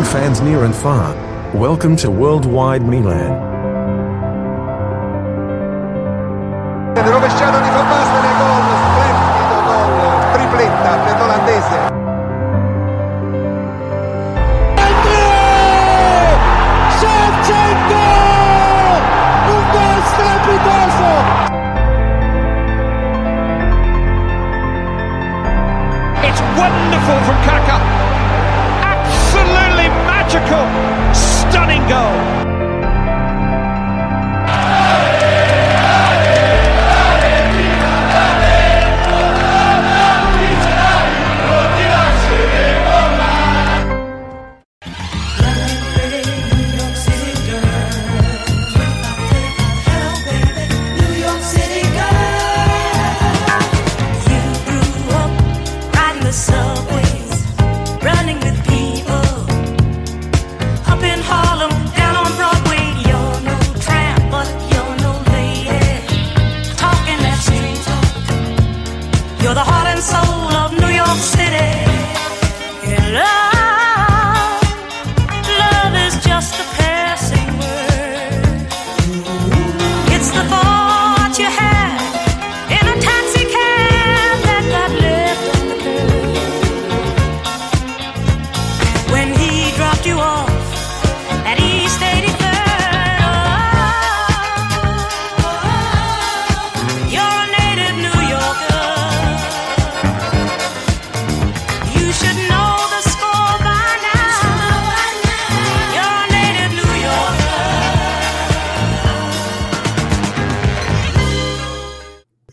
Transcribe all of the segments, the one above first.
Fans near and far, welcome to Worldwide Milan.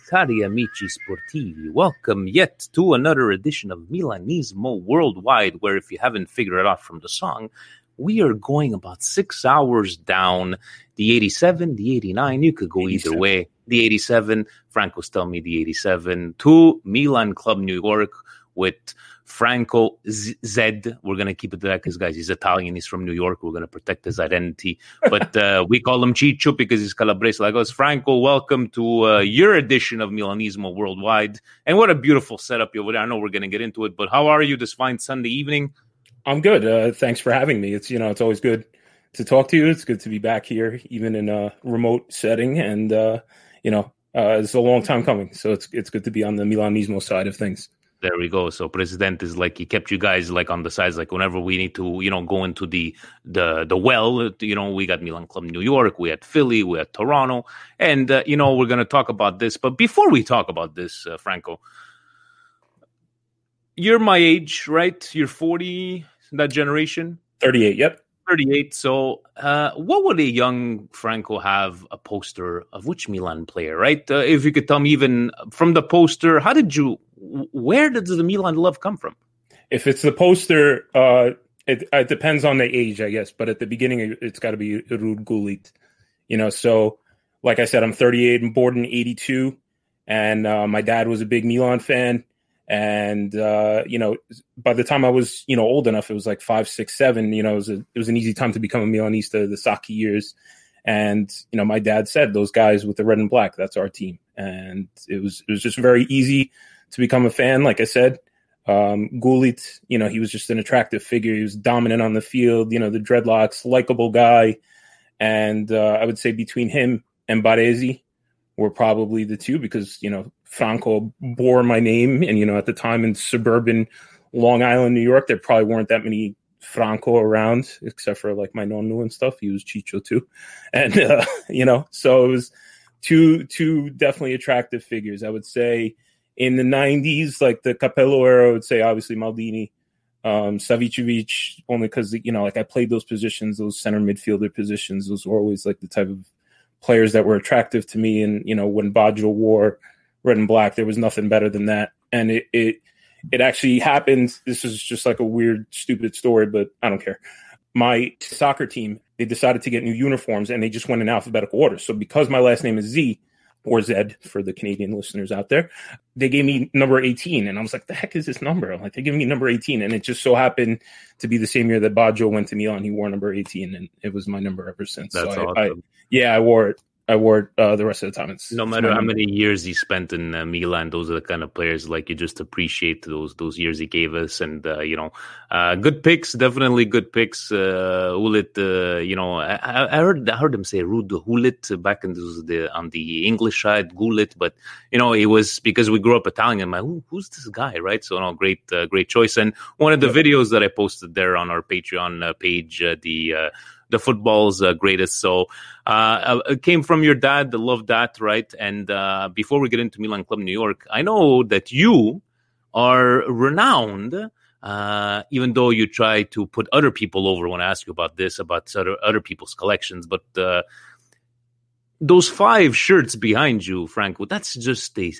Cari amici sportivi, welcome yet to another edition of Milanismo Worldwide, where if you haven't figured it out from the song, we are going about six hours down the 87, the 89. You could go either way. The 87, Franco's telling me the 87, to Milan Club New York with Franco Z- Zed. We're going to keep it that because, guys, he's Italian. He's from New York. We're going to protect his identity. But uh, we call him Ciccio because he's Calabrese like us. Franco, welcome to uh, your edition of Milanismo Worldwide. And what a beautiful setup over there. I know we're going to get into it, but how are you this fine Sunday evening? I'm good. Uh, thanks for having me. It's you know it's always good to talk to you. It's good to be back here, even in a remote setting, and uh, you know uh, it's a long time coming. So it's it's good to be on the Milanismo side of things. There we go. So President is like he kept you guys like on the sides. Like whenever we need to, you know, go into the the the well, you know, we got Milan Club New York, we had Philly, we had Toronto, and uh, you know we're gonna talk about this. But before we talk about this, uh, Franco, you're my age, right? You're forty, that generation. Thirty-eight. Yep. 38. So, uh, what would a young Franco have a poster of which Milan player, right? Uh, if you could tell me, even from the poster, how did you, where did the Milan love come from? If it's the poster, uh, it, it depends on the age, I guess. But at the beginning, it's got to be Ruud Gullit. You know, so like I said, I'm 38 and born in 82, and uh, my dad was a big Milan fan. And uh, you know, by the time I was you know old enough, it was like five, six, seven. You know, it was a, it was an easy time to become a Milanista. The Sacchi years, and you know, my dad said those guys with the red and black, that's our team, and it was it was just very easy to become a fan. Like I said, um, Gullit, you know, he was just an attractive figure. He was dominant on the field. You know, the dreadlocks, likable guy, and uh, I would say between him and Baresi were probably the two because you know Franco bore my name, and you know at the time in suburban Long Island, New York, there probably weren't that many Franco around, except for like my nonno and stuff. He was Ciccio too, and uh, you know, so it was two two definitely attractive figures. I would say in the '90s, like the Capello era, I would say obviously Maldini, um, Savicevic, only because you know, like I played those positions, those center midfielder positions. Those were always like the type of players that were attractive to me. And you know, when Baggio wore red and black, there was nothing better than that. And it it it actually happened. This is just like a weird, stupid story, but I don't care. My soccer team they decided to get new uniforms, and they just went in alphabetical order. So because my last name is Z or Z for the Canadian listeners out there, they gave me number 18. And I was like, the heck is this number? I'm like, they gave me number 18. And it just so happened to be the same year that Baggio went to Milan. He wore number 18, and it was my number ever since. That's so awesome. I, I, yeah, I wore it. I wore uh, the rest of the time. It's no matter how many years he spent in uh, Milan, those are the kind of players like you just appreciate those those years he gave us, and uh, you know, uh, good picks, definitely good picks. Uh, Hulit, uh, you know, I, I heard I heard him say Rud Hulit back in the on the English side, Gulit, but you know, it was because we grew up Italian. I'm like, Who, who's this guy, right? So, no, great, uh, great choice. And one of the videos that I posted there on our Patreon uh, page, uh, the uh, the football's uh, greatest. So uh, it came from your dad. Love that, right? And uh, before we get into Milan Club New York, I know that you are renowned. Uh, even though you try to put other people over when I ask you about this, about other, other people's collections, but uh, those five shirts behind you, Franco, that's just a,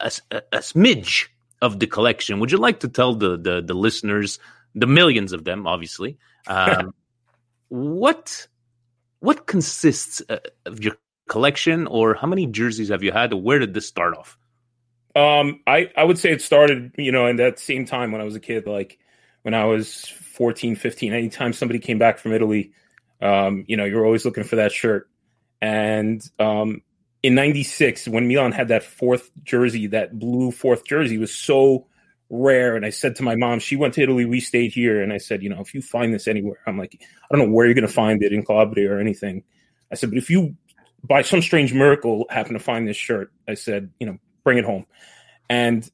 a, a smidge of the collection. Would you like to tell the, the, the listeners, the millions of them, obviously, um, what what consists uh, of your collection, or how many jerseys have you had, where did this start off? Um, I, I would say it started, you know, in that same time when I was a kid, like when I was 14, 15, anytime somebody came back from Italy, um, you know, you're always looking for that shirt. And um, in 96, when Milan had that fourth jersey, that blue fourth jersey was so rare. And I said to my mom, she went to Italy, we stayed here. And I said, you know, if you find this anywhere, I'm like, I don't know where you're going to find it in Calabria or anything. I said, but if you, by some strange miracle, happen to find this shirt, I said, you know, bring it home. And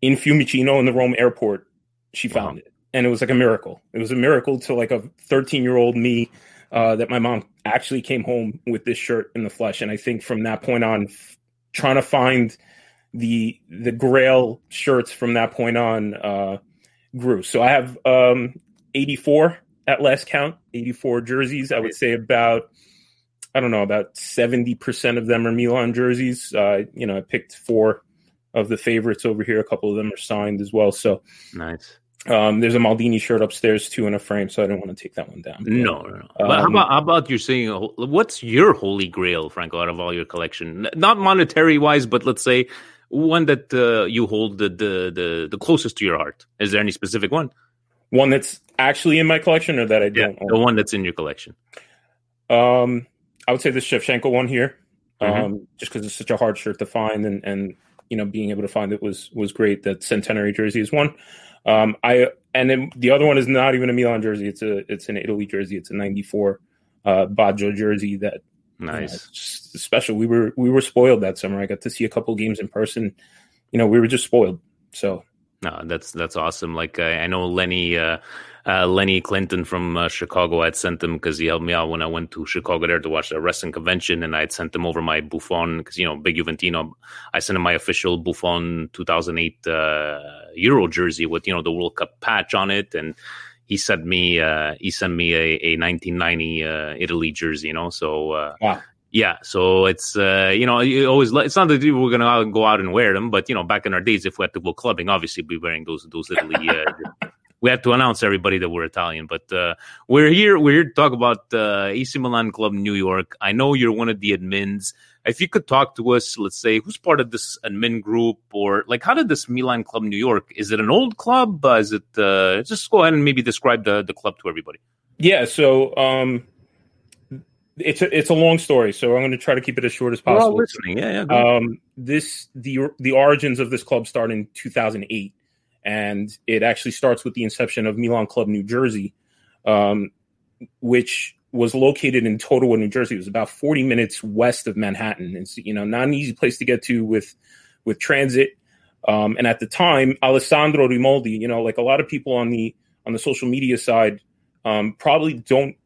in Fiumicino in the Rome airport, she found Wow. it. And it was like a miracle. It was a miracle to like a 13 year old me uh, that my mom actually came home with this shirt in the flesh. And I think from that point on, f- trying to find the the Grail shirts from that point on uh, grew. So I have um, 84 at last count, 84 jerseys. I would say about I don't know about 70% of them are Milan jerseys. Uh, you know, I picked four of the favorites over here. A couple of them are signed as well. So Nice. um, there's a Maldini shirt upstairs too in a frame, so I didn't want to take that one down. No, no, no. but how Um, about how about you saying what's your holy grail, Franco, out of all your collection? Not monetary wise, but let's say one that uh, you hold the, the the the closest to your heart. Is there any specific one? One that's actually in my collection or that I don't the own. one that's in your collection. Um, I would say the Shevchenko one here, Mhm. um, just because it's such a hard shirt to find, and and you know being able to find it was was great. That centenary jersey is one. Um, I and then the other one is not even a Milan jersey. It's a it's an Italy jersey. It's a '94 uh, Baggio jersey that Nice. just special. We were we were spoiled that summer. I got to see a couple games in person. You know, we were just spoiled. So No, that's that's awesome. Like I, I know Lenny uh, uh, Lenny Clinton from uh, Chicago. I'd sent him because he helped me out when I went to Chicago there to watch the wrestling convention, and I'd sent him over my Buffon because you know big Juventino. I sent him my official Buffon 2008 uh, Euro jersey with you know the World Cup patch on it, and he sent me uh, he sent me a, a 1990 uh, Italy jersey. You know, so uh, wow. yeah, so it's uh, you know you always it's not that we we're gonna go out and wear them, but you know back in our days, if we had to go clubbing, obviously we'd be wearing those those Italy uh, we have to announce everybody that we're Italian. But uh, we're here. We're here to talk about uh, AC Milan Club New York. I know you're one of the admins. If you could talk to us, let's say who's part of this admin group, or like how did this Milan Club New York? Is it an old club? Uh, is it? Uh, just go ahead and maybe describe the the club to everybody. Yeah. So um, it's a, it's a long story, so I'm going to try to keep it as short as We're possible. listening. Yeah, yeah. Um, this the the origins of this club start in 2008, and it actually starts with the inception of Milan Club New Jersey, um, which was located in Totowa, New Jersey. It was about 40 minutes west of Manhattan. It's you know not an easy place to get to with with transit. Um, and at the time, Alessandro Rimoldi, you know, like a lot of people on the on the social media side, um, probably don't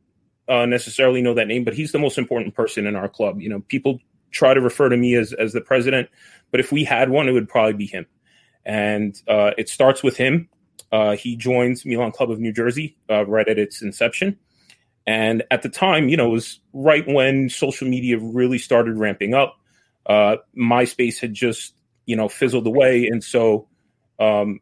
uh, necessarily know that name, but he's the most important person in our club. You know, people try to refer to me as as the president, but if we had one, it would probably be him. And uh, it starts with him. Uh, he joins Milan Club of New Jersey uh, right at its inception. And at the time, you know, it was right when social media really started ramping up. Uh, MySpace had just, you know, fizzled away. And so um,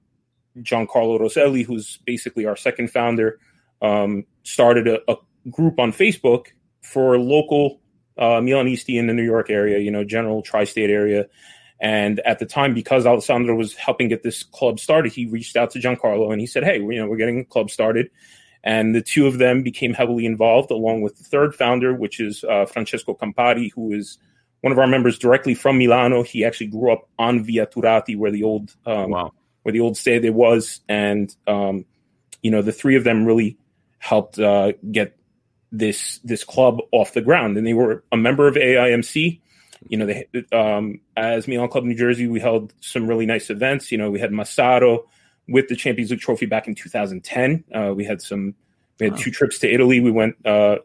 Giancarlo Roselli, who's basically our second founder, um, started a, a group on Facebook for local uh, Milanisti in the New York area, you know, general tri-state area. And at the time, because Alessandro was helping get this club started, he reached out to Giancarlo and he said, "Hey, you know, we're getting a club started." And the two of them became heavily involved, along with the third founder, which is uh, Francesco Campari, who is one of our members directly from Milano. He actually grew up on Via Turati, where the old um, Wow. where the old sede was, and um, you know, the three of them really helped uh, get this this club off the ground. And they were a member of AIMC. You know, they um, as Milan Club New Jersey, we held some really nice events. You know, we had Massaro with the Champions League trophy back in 2010. Uh, we had some, we had two trips to Italy. We went uh,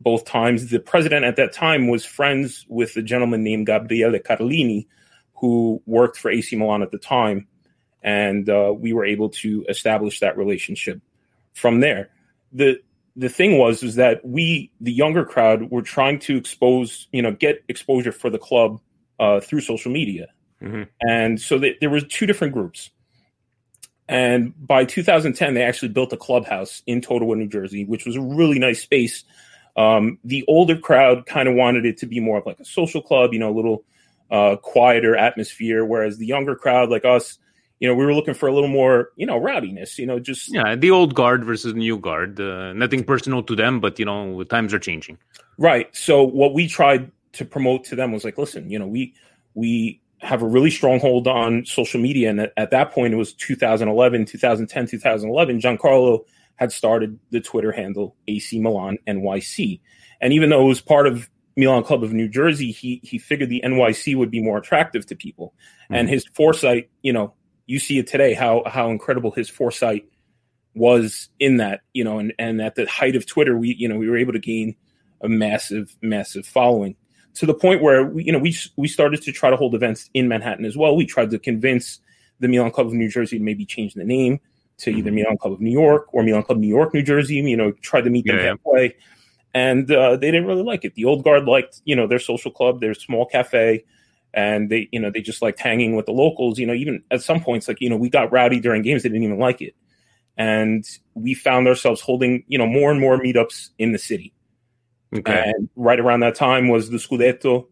both times. The president at that time was friends with a gentleman named Gabriele Carlini, who worked for AC Milan at the time, and uh, we were able to establish that relationship from there. the The thing was is that we, the younger crowd, were trying to expose, you know, get exposure for the club uh, through social media, Mhm. and so th- there was two different groups. And by 2010, they actually built a clubhouse in Totowa, New Jersey, which was a really nice space. Um, the older crowd kind of wanted it to be more of like a social club, you know, a little uh, quieter atmosphere, whereas the younger crowd, like us, you know, we were looking for a little more, you know, rowdiness, you know, just Yeah, the old guard versus new guard. Uh, nothing personal to them, but you know, times are changing. Right. So what we tried to promote to them was like, listen, you know, we we have a really strong hold on social media, and at, at that point, it was 2011, 2010, 2011. Giancarlo had started the Twitter handle AC Milan NYC, and even though it was part of Milan Club of New Jersey, he he figured the NYC would be more attractive to people, hmm. and his foresight, you know, you see it today how how incredible his foresight was in that, you know, and and at the height of Twitter, we you know we were able to gain a massive, massive following to the point where we, you know we we started to try to hold events in Manhattan as well. We tried to convince the Milan Club of New Jersey to maybe change the name to either Milan Club of New York or Milan Club New York, New Jersey. You know, tried to meet them Yeah, yeah. and uh, they didn't really like it. The old guard liked you know their social club, their small cafe. And they, you know, they just liked hanging with the locals. You know, even at some points, like you know, we got rowdy during games. They didn't even like it, and we found ourselves holding, you know, more and more meetups in the city. Okay. And right around that time was the Scudetto.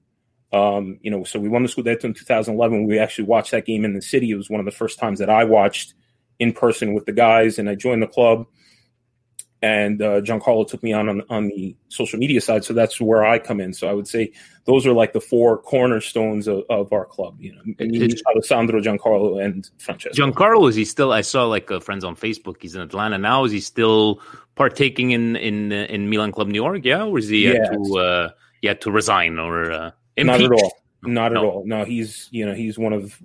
Um, you know, so we won the Scudetto in 2011. We actually watched that game in the city. It was one of the first times that I watched in person with the guys, and I joined the club. And uh, Giancarlo took me on, on on the social media side, so that's where I come in. So I would say those are like the four cornerstones of, of our club. You know, me, It- Alessandro, Giancarlo, and Francesco. Giancarlo is he still? I saw like uh, friends on Facebook. He's in Atlanta now. Is he still partaking in in uh, in Milan Club New York? Yeah, or is he yet Yes. to uh, yet to resign or uh, Not at all. Not at No. all. No, he's you know he's one of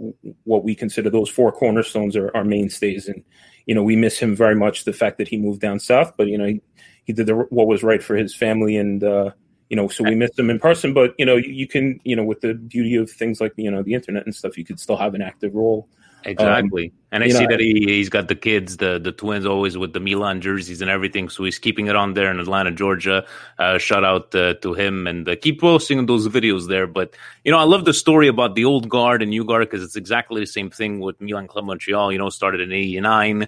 what we consider those four cornerstones are our mainstays, and you know we miss him very much. The fact that he moved down south, but you know he, he did the, what was right for his family, and uh, you know so we miss him in person. But you know you, you can you know with the beauty of things like you know the internet and stuff, you could still have an active role. Exactly. and I see know, that he, he's got the kids, the the twins, always with the Milan jerseys and everything. So he's keeping it on there in Atlanta, Georgia. Uh, shout out uh, to him and uh, keep posting those videos there. But you know, I love the story about the old guard and new guard because it's exactly the same thing with Milan Club Montreal. You know, started in '89.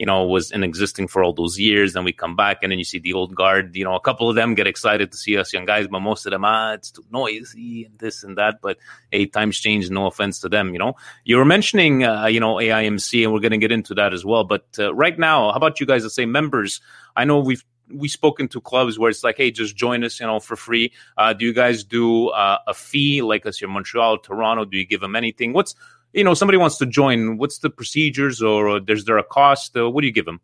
You know, was in existing for all those years. Then we come back and then you see the old guard, you know, a couple of them get excited to see us young guys, but most of them, ah, it's too noisy and this and that. But hey, times change. No offense to them, you know. You were mentioning, uh, you know, AIMC, and we're going to get into that as well. But uh, right now, how about you guys that say members? I know we've we spoken to clubs where it's like, hey, just join us, you know, for free. Uh, do you guys do uh, a fee like us here, Montreal, Toronto? Do you give them anything? What's you know, somebody wants to join. What's the procedures, or is there a cost? Uh, what do you give them?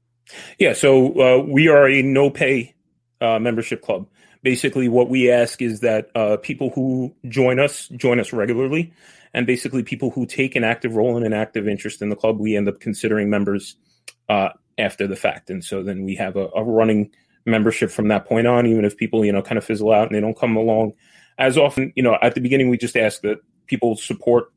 Yeah, so uh, we are a no pay uh, membership club. Basically, what we ask is that uh, people who join us join us regularly, and basically people who take an active role and an active interest in the club, we end up considering members uh, after the fact. And so then we have a, a running membership from that point on, even if people you know kind of fizzle out and they don't come along as often. You know, at the beginning, we just ask that people support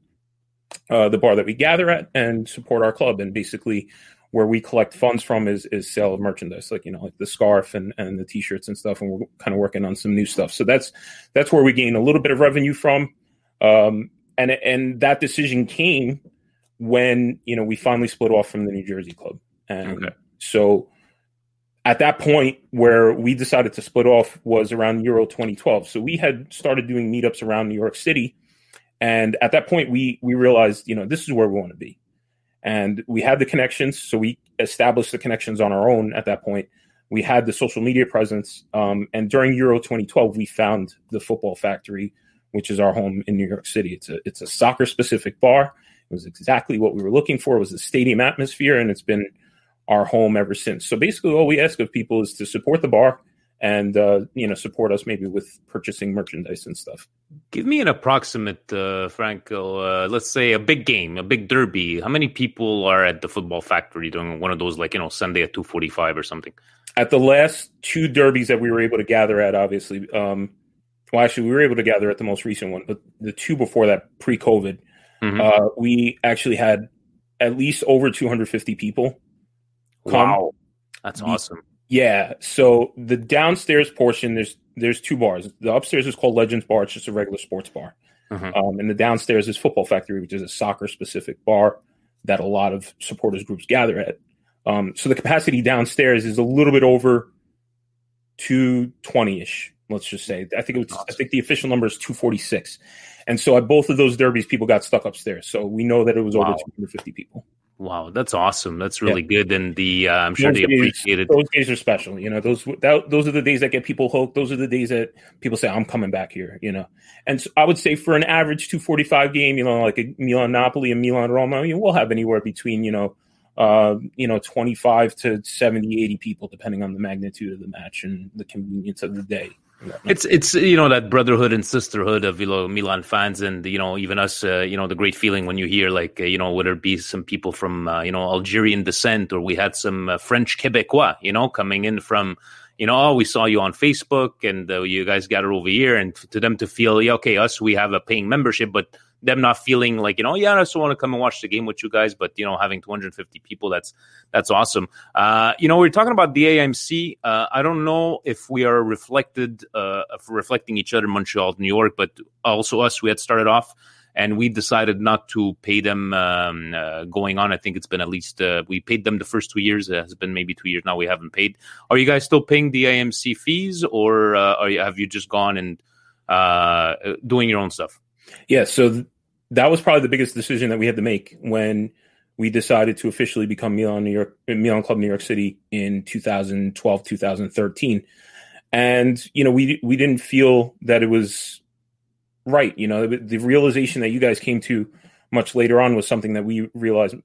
uh, the bar that we gather at and support our club. And basically, where we collect funds from is is sale of merchandise, like you know, like the scarf and and the t-shirts and stuff. And we're kind of working on some new stuff. So that's that's where we gain a little bit of revenue from. Um, and and that decision came when you know we finally split off from the New Jersey club. And okay. so at that point where we decided to split off was around Euro 2012. So we had started doing meetups around New York City and at that point, we we realized, you know, this is where we want to be. And we had the connections, so we established the connections on our own. At that point, we had the social media presence. Um, and during Euro 2012, we found the Football Factory, which is our home in New York City. It's a it's a soccer specific bar. It was exactly what we were looking for. It was a stadium atmosphere, and it's been our home ever since. So basically, all we ask of people is to support the bar and uh, you know support us maybe with purchasing merchandise and stuff. Give me an approximate, uh, Franco. Uh, let's say a big game, a big derby. How many people are at the football factory doing one of those, like you know, Sunday at two forty-five or something? At the last two derbies that we were able to gather at, obviously, um, well, actually, we were able to gather at the most recent one, but the two before that, pre-COVID, mm-hmm. uh, we actually had at least over two hundred fifty people. Wow, that's awesome yeah. So the downstairs portion, there's there's two bars. The upstairs is called Legends Bar. It's just a regular sports bar. Uh-huh. Um, and the downstairs is Football Factory, which is a soccer specific bar that a lot of supporters groups gather at. Um, so the capacity downstairs is a little bit over 220 ish. Let's just say. I think it was. I think the official number is 246. And so at both of those derbies, people got stuck upstairs. So we know that it was wow. over 250 people. Wow, that's awesome. That's really yeah. good, and the uh, I'm sure those they days, appreciate it. Those days are special. You know, those that, those are the days that get people hooked. Those are the days that people say, "I'm coming back here." You know, and so I would say for an average 245 game, you know, like a Milan Napoli and Milan Roma, you know, we'll have anywhere between you know, uh, you know, 25 to 70, 80 people, depending on the magnitude of the match and the convenience of the day. It's it's you know that brotherhood and sisterhood of you know Milan fans and you know even us uh, you know the great feeling when you hear like uh, you know whether it be some people from uh, you know Algerian descent or we had some uh, French Quebecois you know coming in from you know oh we saw you on Facebook and uh, you guys got it over here and to them to feel yeah, okay us we have a paying membership but them not feeling like you know yeah I just want to come and watch the game with you guys but you know having 250 people that's that's awesome uh, you know we're talking about the AIMC uh, I don't know if we are reflected uh, reflecting each other Montreal New York but also us we had started off and we decided not to pay them um, uh, going on. I think it's been at least uh, we paid them the first two years. It has been maybe two years now. We haven't paid. Are you guys still paying the AIMC fees, or uh, you, have you just gone and uh, doing your own stuff? Yeah, so th- that was probably the biggest decision that we had to make when we decided to officially become Milan New York Milan Club New York City in 2012 2013 and you know we we didn't feel that it was right you know the, the realization that you guys came to much later on was something that we realized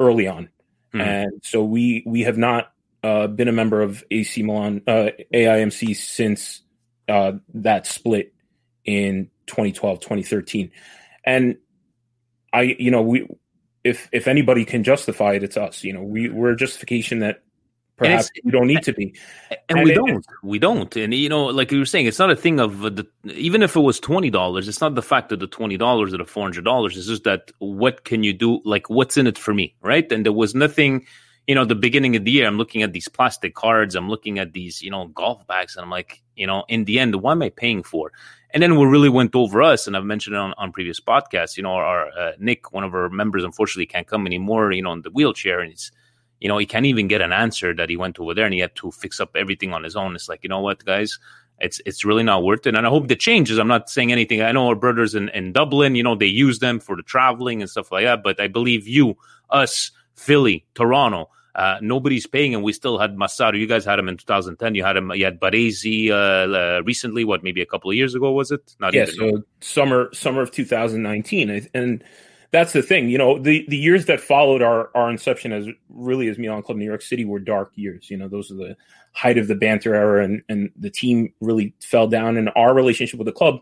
early on mm-hmm. and so we we have not uh, been a member of AC Milan uh, AIMC since uh, that split in 2012 2013 and i you know we if if anybody can justify it it's us you know we we're a justification that perhaps we don't need to be. And, and we it, don't we don't. And you know like you were saying it's not a thing of the even if it was $20 it's not the fact that the $20 or the $400 it's just that what can you do like what's in it for me right? And there was nothing you know, the beginning of the year, I'm looking at these plastic cards, I'm looking at these, you know, golf bags, and I'm like, you know, in the end, what am I paying for? And then what really went over us, and I've mentioned it on, on previous podcasts, you know, our uh, Nick, one of our members, unfortunately can't come anymore, you know, in the wheelchair, and he's, you know, he can't even get an answer that he went over there and he had to fix up everything on his own. It's like, you know what, guys, it's it's really not worth it. And I hope the changes. I'm not saying anything. I know our brothers in, in Dublin, you know, they use them for the traveling and stuff like that. But I believe you, us, Philly, Toronto, uh, nobody's paying, and we still had Massaro. You guys had him in 2010. You had him. You had Baresi uh, uh, recently. What, maybe a couple of years ago was it? Not yeah, even. so summer summer of 2019, and that's the thing. You know, the the years that followed our our inception as really as Milan Club New York City were dark years. You know, those are the height of the banter era, and and the team really fell down, and our relationship with the club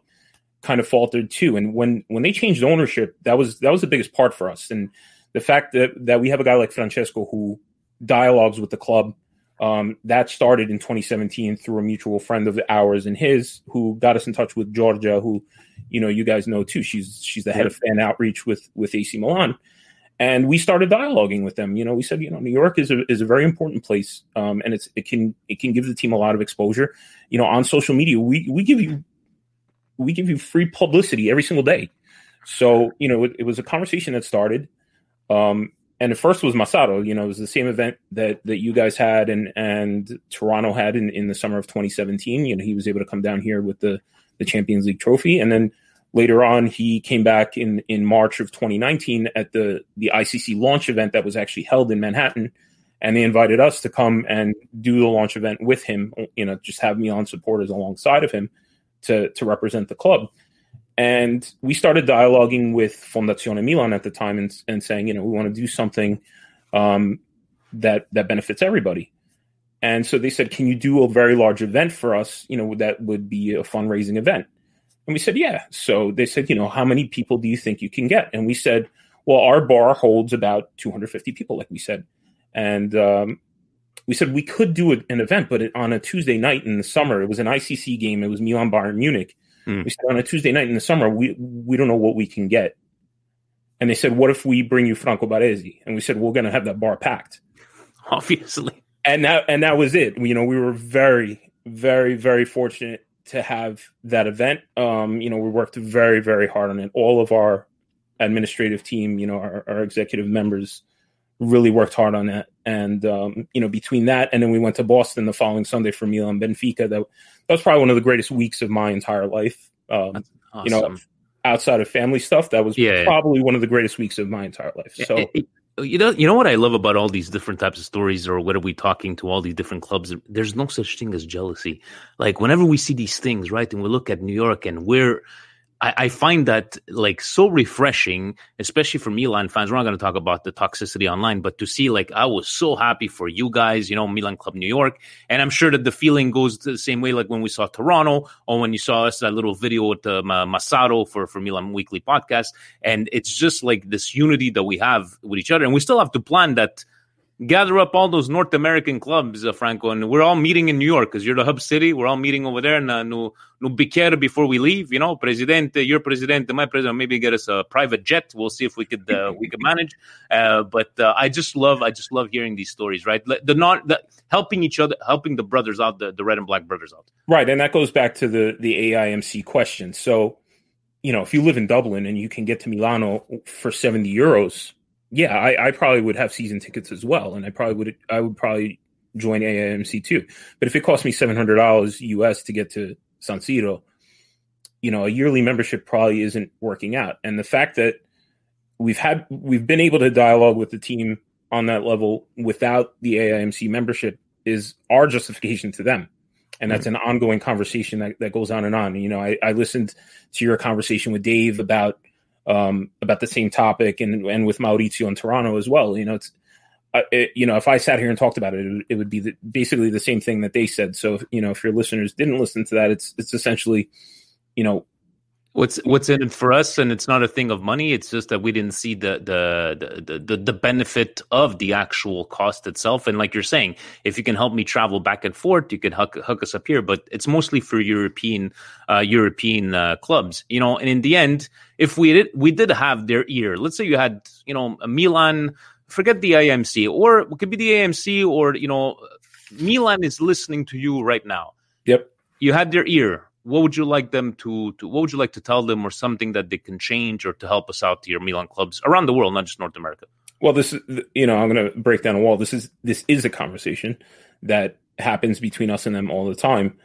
kind of faltered too. And when when they changed ownership, that was that was the biggest part for us. And the fact that that we have a guy like Francesco who dialogues with the club. Um, that started in 2017 through a mutual friend of ours and his, who got us in touch with Georgia, who, you know, you guys know too. She's she's the head of fan outreach with with AC Milan, and we started dialoguing with them. You know, we said, you know, New York is a is a very important place, um, and it's it can it can give the team a lot of exposure. You know, on social media, we we give you we give you free publicity every single day. So you know, it, it was a conversation that started. Um, and the first was Massaro. You know, it was the same event that that you guys had and and Toronto had in, in the summer of 2017. You know, he was able to come down here with the the Champions League trophy, and then later on he came back in in March of 2019 at the the ICC launch event that was actually held in Manhattan, and they invited us to come and do the launch event with him. You know, just have me on supporters alongside of him to to represent the club. And we started dialoguing with Fondazione Milan at the time and, and saying, you know, we want to do something um, that that benefits everybody. And so they said, can you do a very large event for us? You know, that would be a fundraising event. And we said, yeah. So they said, you know, how many people do you think you can get? And we said, well, our bar holds about 250 people, like we said. And um, we said we could do an event, but on a Tuesday night in the summer, it was an ICC game. It was Milan Bayern Munich. Mm. We said on a Tuesday night in the summer, we we don't know what we can get. And they said, "What if we bring you Franco Baresi?" And we said, "We're going to have that bar packed." Obviously, And that and that was it. You know, we were very, very, very fortunate to have that event. Um, you know, we worked very, very hard on it. All of our administrative team, you know, our, our executive members really worked hard on that. And um, you know, between that and then we went to Boston the following Sunday for Milan Benfica. That that was probably one of the greatest weeks of my entire life. Um, You know, outside of family stuff, that was Yeah. probably one of the greatest weeks of my entire life. So you know, you know what I love about all these different types of stories, or what are we talking to all these different clubs? There's no such thing as jealousy. Like whenever we see these things, right, and we look at New York, and we're, I, I find that like so refreshing, especially for Milan fans. We're not going to talk about the toxicity online, but to see like I was so happy for you guys, you know, Milan Club New York, and I'm sure that the feeling goes the same way, like when we saw Toronto, or when you saw us that little video with uh, Massaro for for Milan Weekly podcast, and it's just like this unity that we have with each other, and we still have to plan that gather up all those North American clubs, uh, Franco, and we're all meeting in New York because you're the hub city. We're all meeting over there in uh, no, no bicchiere before we leave. You know, Presidente, your president, my President, maybe get us a private jet. We'll see if we could uh, we could manage. Uh, but uh, I just love I just love hearing these stories. Right, the not the, helping each other, helping the brothers out, the, the red and black brothers out. Right, and that goes back to the the AIMC question. So, you know, if you live in Dublin and you can get to Milano for seventy euros, yeah, I, I probably would have season tickets as well, and I probably would I would probably join AIMC too. But if it cost me seven hundred dollars US to get to San Siro, you know, a yearly membership probably isn't working out. And the fact that we've had we've been able to dialogue with the team on that level without the AIMC membership is our justification to them and that's mm-hmm. an ongoing conversation that, that goes on and on. You know, I, I listened to your conversation with Dave about um, about the same topic, and and with Maurizio in Toronto as well. You know, it's it, you know, if I sat here and talked about it, it, would- it would be the, basically the same thing that they said. So, you know, if your listeners didn't listen to that, it's it's essentially, you know, What's what's in it for us, and it's not a thing of money. It's just that we didn't see the the the the, the benefit of the actual cost itself. And like you're saying, if you can help me travel back and forth, you could hook, hook us up here. But it's mostly for European uh, European uh, clubs, you know. And in the end, if we did we did have their ear, let's say you had you know a Milan, forget the IMC, or it could be the AMC, or you know, Milan is listening to you right now yep. you had their ear what would you like them to, to what would you like to tell them or something that they can change or to help us out to your milan clubs around the world not just north america Well, this is you know I'm going to break down a wall. This is this is a conversation that happens between us and them all the time.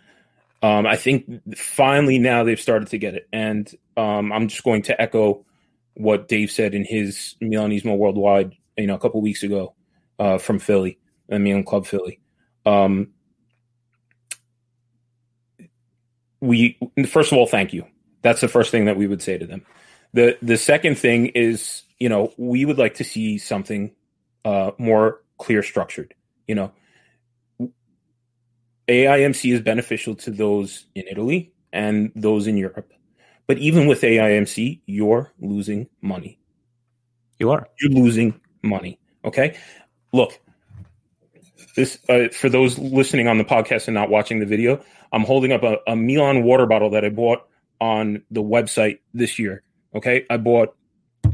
Um, I think finally now they've started to get it, and um, I'm just going to echo what Dave said in his Milanismo Worldwide, you know, a couple weeks ago uh, from Philly, the Milan Club Philly. Um, we first of all, thank you. That's the first thing that we would say to them. the The second thing is, you know, we would like to see something uh, more clear structured. You know, AIMC is beneficial to those in Italy and those in Europe. But even with AIMC, you're losing money. You are. You're losing money. Okay. Look, this uh, for those listening on the podcast and not watching the video, I'm holding up a, a Milan water bottle that I bought on the website this year. Okay. I bought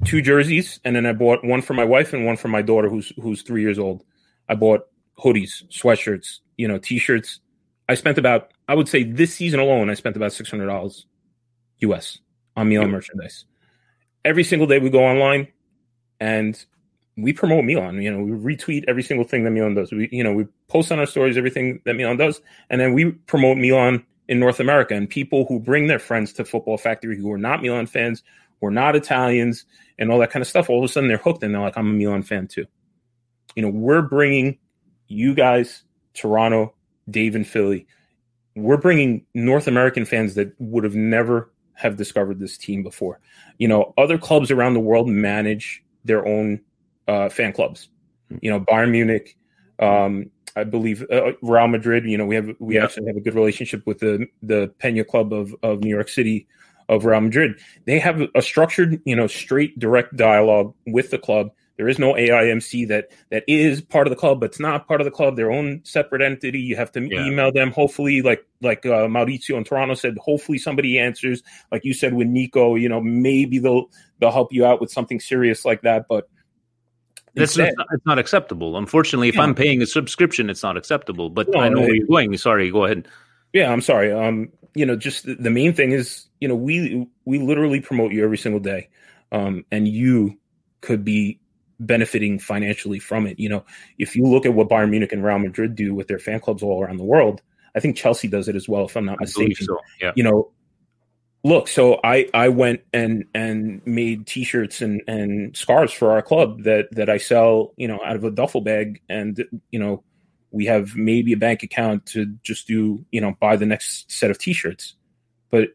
two jerseys and then I bought one for my wife and one for my daughter who's who's three years old. I bought hoodies, sweatshirts, you know, t-shirts. I spent about, I would say this season alone, I spent about six hundred dollars US on Milan merchandise. Every single day we go online and we promote Milan. You know, we retweet every single thing that Milan does. We, you know, we post on our stories everything that Milan does, and then we promote Milan in North America. And people who bring their friends to Football Factory who are not Milan fans, who are not Italians, and all that kind of stuff, all of a sudden they're hooked and they're like, "I'm a Milan fan too." You know, we're bringing you guys, Toronto, Dave, and Philly. We're bringing North American fans that would have never have discovered this team before. You know, other clubs around the world manage their own uh, fan clubs. You know, Bayern Munich, um, I believe uh, Real Madrid. You know, we have we Yeah. actually have a good relationship with the the Pena Club of of New York City of Real Madrid. They have a structured, you know, straight direct dialogue with the club. There is no AIMC that that is part of the club, but it's not part of the club. Their own separate entity. You have to Yeah. email them. Hopefully, like like uh, Maurizio in Toronto said, hopefully somebody answers. Like you said with Nico, you know, maybe they'll they'll help you out with something serious like that. But That's it's not, it's not acceptable. Unfortunately, if Yeah. I'm paying a subscription, it's not acceptable. But No, I know it- where you're going. Sorry, go ahead. Yeah, I'm sorry. Um, you know, just the, the main thing is, you know, we we literally promote you every single day, um, and you could be benefiting financially from it. You know, if you look at what Bayern Munich and Real Madrid do with their fan clubs all around the world, I think Chelsea does it as well, if I'm not I mistaken. so. Yeah. You know, look, so I I went and and made T-shirts and and scarves for our club that that I sell, you know, out of a duffel bag, and you know we have maybe a bank account to just do you know buy the next set of t-shirts. But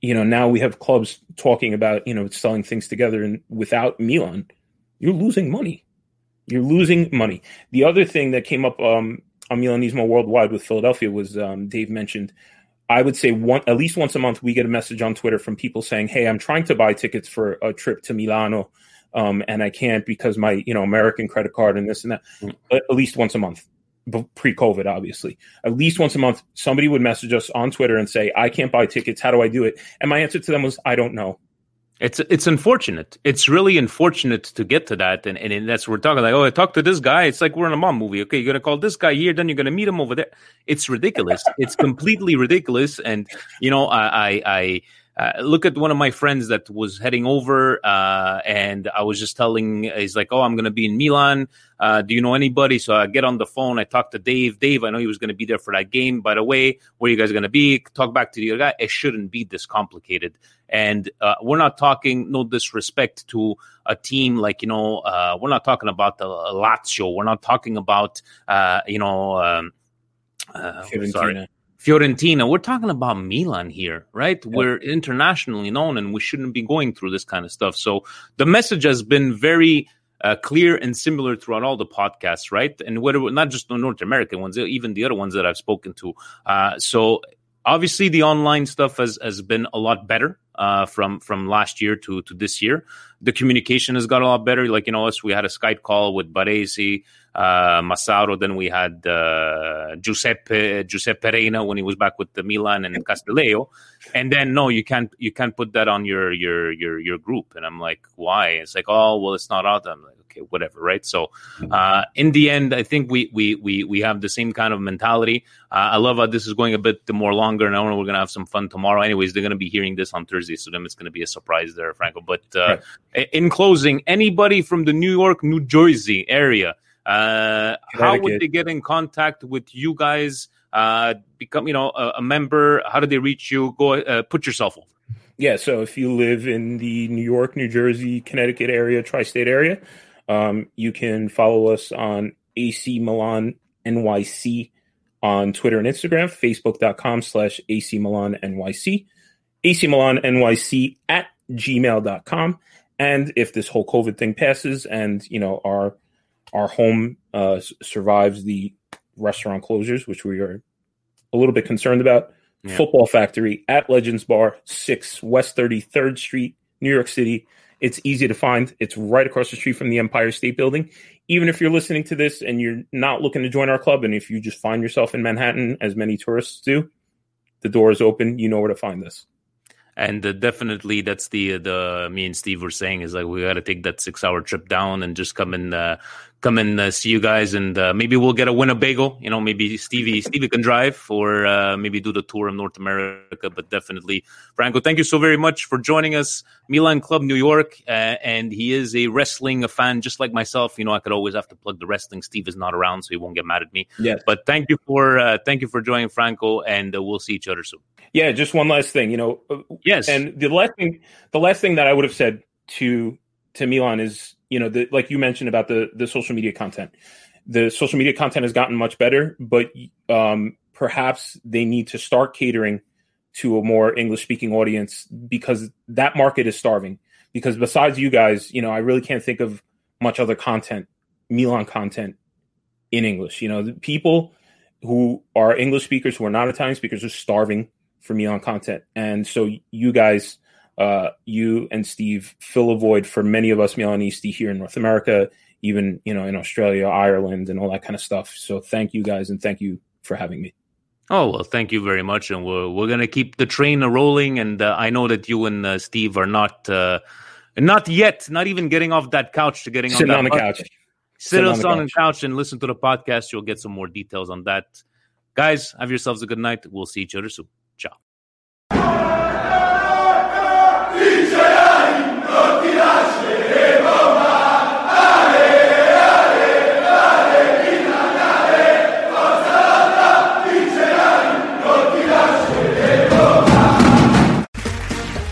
you know now we have clubs talking about you know selling things together and without milan you're losing money. You're losing money. The other thing that came up um, on milanismo worldwide with philadelphia was um, dave mentioned i would say one at least once a month we get a message on twitter from people saying hey i'm trying to buy tickets for a trip to milano um, and i can't because my you know american credit card and this and that at at least once a month pre-COVID, obviously. At least once a month, somebody would message us on Twitter and say, "I can't buy tickets. How do I do it?" And my answer to them was, "I don't know." It's it's unfortunate. It's really unfortunate to get to that, and, and that's what we're talking like. Oh, I talked to this guy. It's like we're in a mom movie. Okay, you're gonna call this guy here, then you're gonna meet him over there. It's ridiculous. it's completely ridiculous. And you know, I I, I uh, look at one of my friends that was heading over, uh, and I was just telling, he's like, "Oh, I'm gonna be in Milan. Uh, do you know anybody?" So I get on the phone. I talk to Dave. Dave, I know he was gonna be there for that game. By the way, where you guys gonna be? Talk back to the other guy. It shouldn't be this complicated. And uh, we're not talking, no disrespect to a team like, you know, uh, we're not talking about the Lazio. We're not talking about, uh, you know, um, uh, sorry, Fiorentina. We're talking about Milan here, right? We're internationally known and we shouldn't be going through this kind of stuff. So the message has been very uh, clear and similar throughout all the podcasts, right? And whether not just the North American ones, even the other ones that I've spoken to. Uh, so obviously the online stuff has, has been a lot better uh, from from last year to to this year. The communication has got a lot better. Like you know, us we had a Skype call with Baresi, uh, Massaro. Then we had uh, Giuseppe Giuseppe Reina when he was back with the Milan and Castelleo. And then no, you can't you can't put that on your your your your group. And I'm like, why? It's like, oh well, it's not out. I'm like, okay, whatever, right? So uh, in the end, I think we we we we have the same kind of mentality. Uh, I love how this is going a bit more longer, and I know we're gonna have some fun tomorrow. Anyways, they're gonna be hearing this on Thursday Jersey, so then it's going to be a surprise there, Franco. But uh, in closing, anybody from the New York, New Jersey area, uh, how would they get in contact with you guys? Uh, become, you know, a, a member. How do they reach you? Go, uh, put yourself over. Yeah, so if you live in the New York, New Jersey, Connecticut area, tri-state area, um, you can follow us on AC Milan NYC on Twitter and Instagram, facebook.com slash AC Milan NYC, AC Milan NYC at gmail.com. And if this whole COVID thing passes and, you know, our, our home uh, survives the restaurant closures, which we are a little bit concerned about, Yeah. Football Factory at Legends Bar, 6 West 33rd Street, New York City. It's easy to find. It's right across the street from the Empire State Building. Even if you're listening to this and you're not looking to join our club, and if you just find yourself in Manhattan, as many tourists do, the door is open. You know where to find us. And uh, definitely, that's the the me and Steve were saying is like we got to take that six hour trip down and just come and uh, come and uh, see you guys, and uh, maybe we'll get a Winnebago. You know, maybe Stevie Stevie can drive, or uh, maybe do the tour of North America. But definitely, Franco, thank you so very much for joining us, Milan Club New York, uh, and he is a wrestling fan just like myself. You know, I could always have to plug the wrestling. Steve is not around, so he won't get mad at me. Yes. But thank you for uh, thank you for joining Franco, and uh, we'll see each other soon. Yeah, just one last thing. You know, Yes, And the last thing, the last thing that I would have said to to Milan is, you know, the, like you mentioned about the the social media content. The social media content has gotten much better, but um, perhaps they need to start catering to a more English speaking audience because that market is starving. Because besides you guys, you know, I really can't think of much other content, Milan content in English. You know, the people who are English speakers who are not Italian speakers are starving for Milan content. And so you guys, uh, you and Steve fill a void for many of us Milanisti here in North America, even, you know, in Australia, Ireland, and all that kind of stuff. So thank you guys and thank you for having me. Oh well, thank you very much, and we're we're gonna keep the train rolling. And uh, I know that you and uh, Steve are not uh, not yet, not even getting off that couch to getting Sitting on, on the couch. Sit us on on the the couch and listen to the podcast. You'll get some more details on that. Guys, have yourselves a good night. We'll see each other soon. Ciao.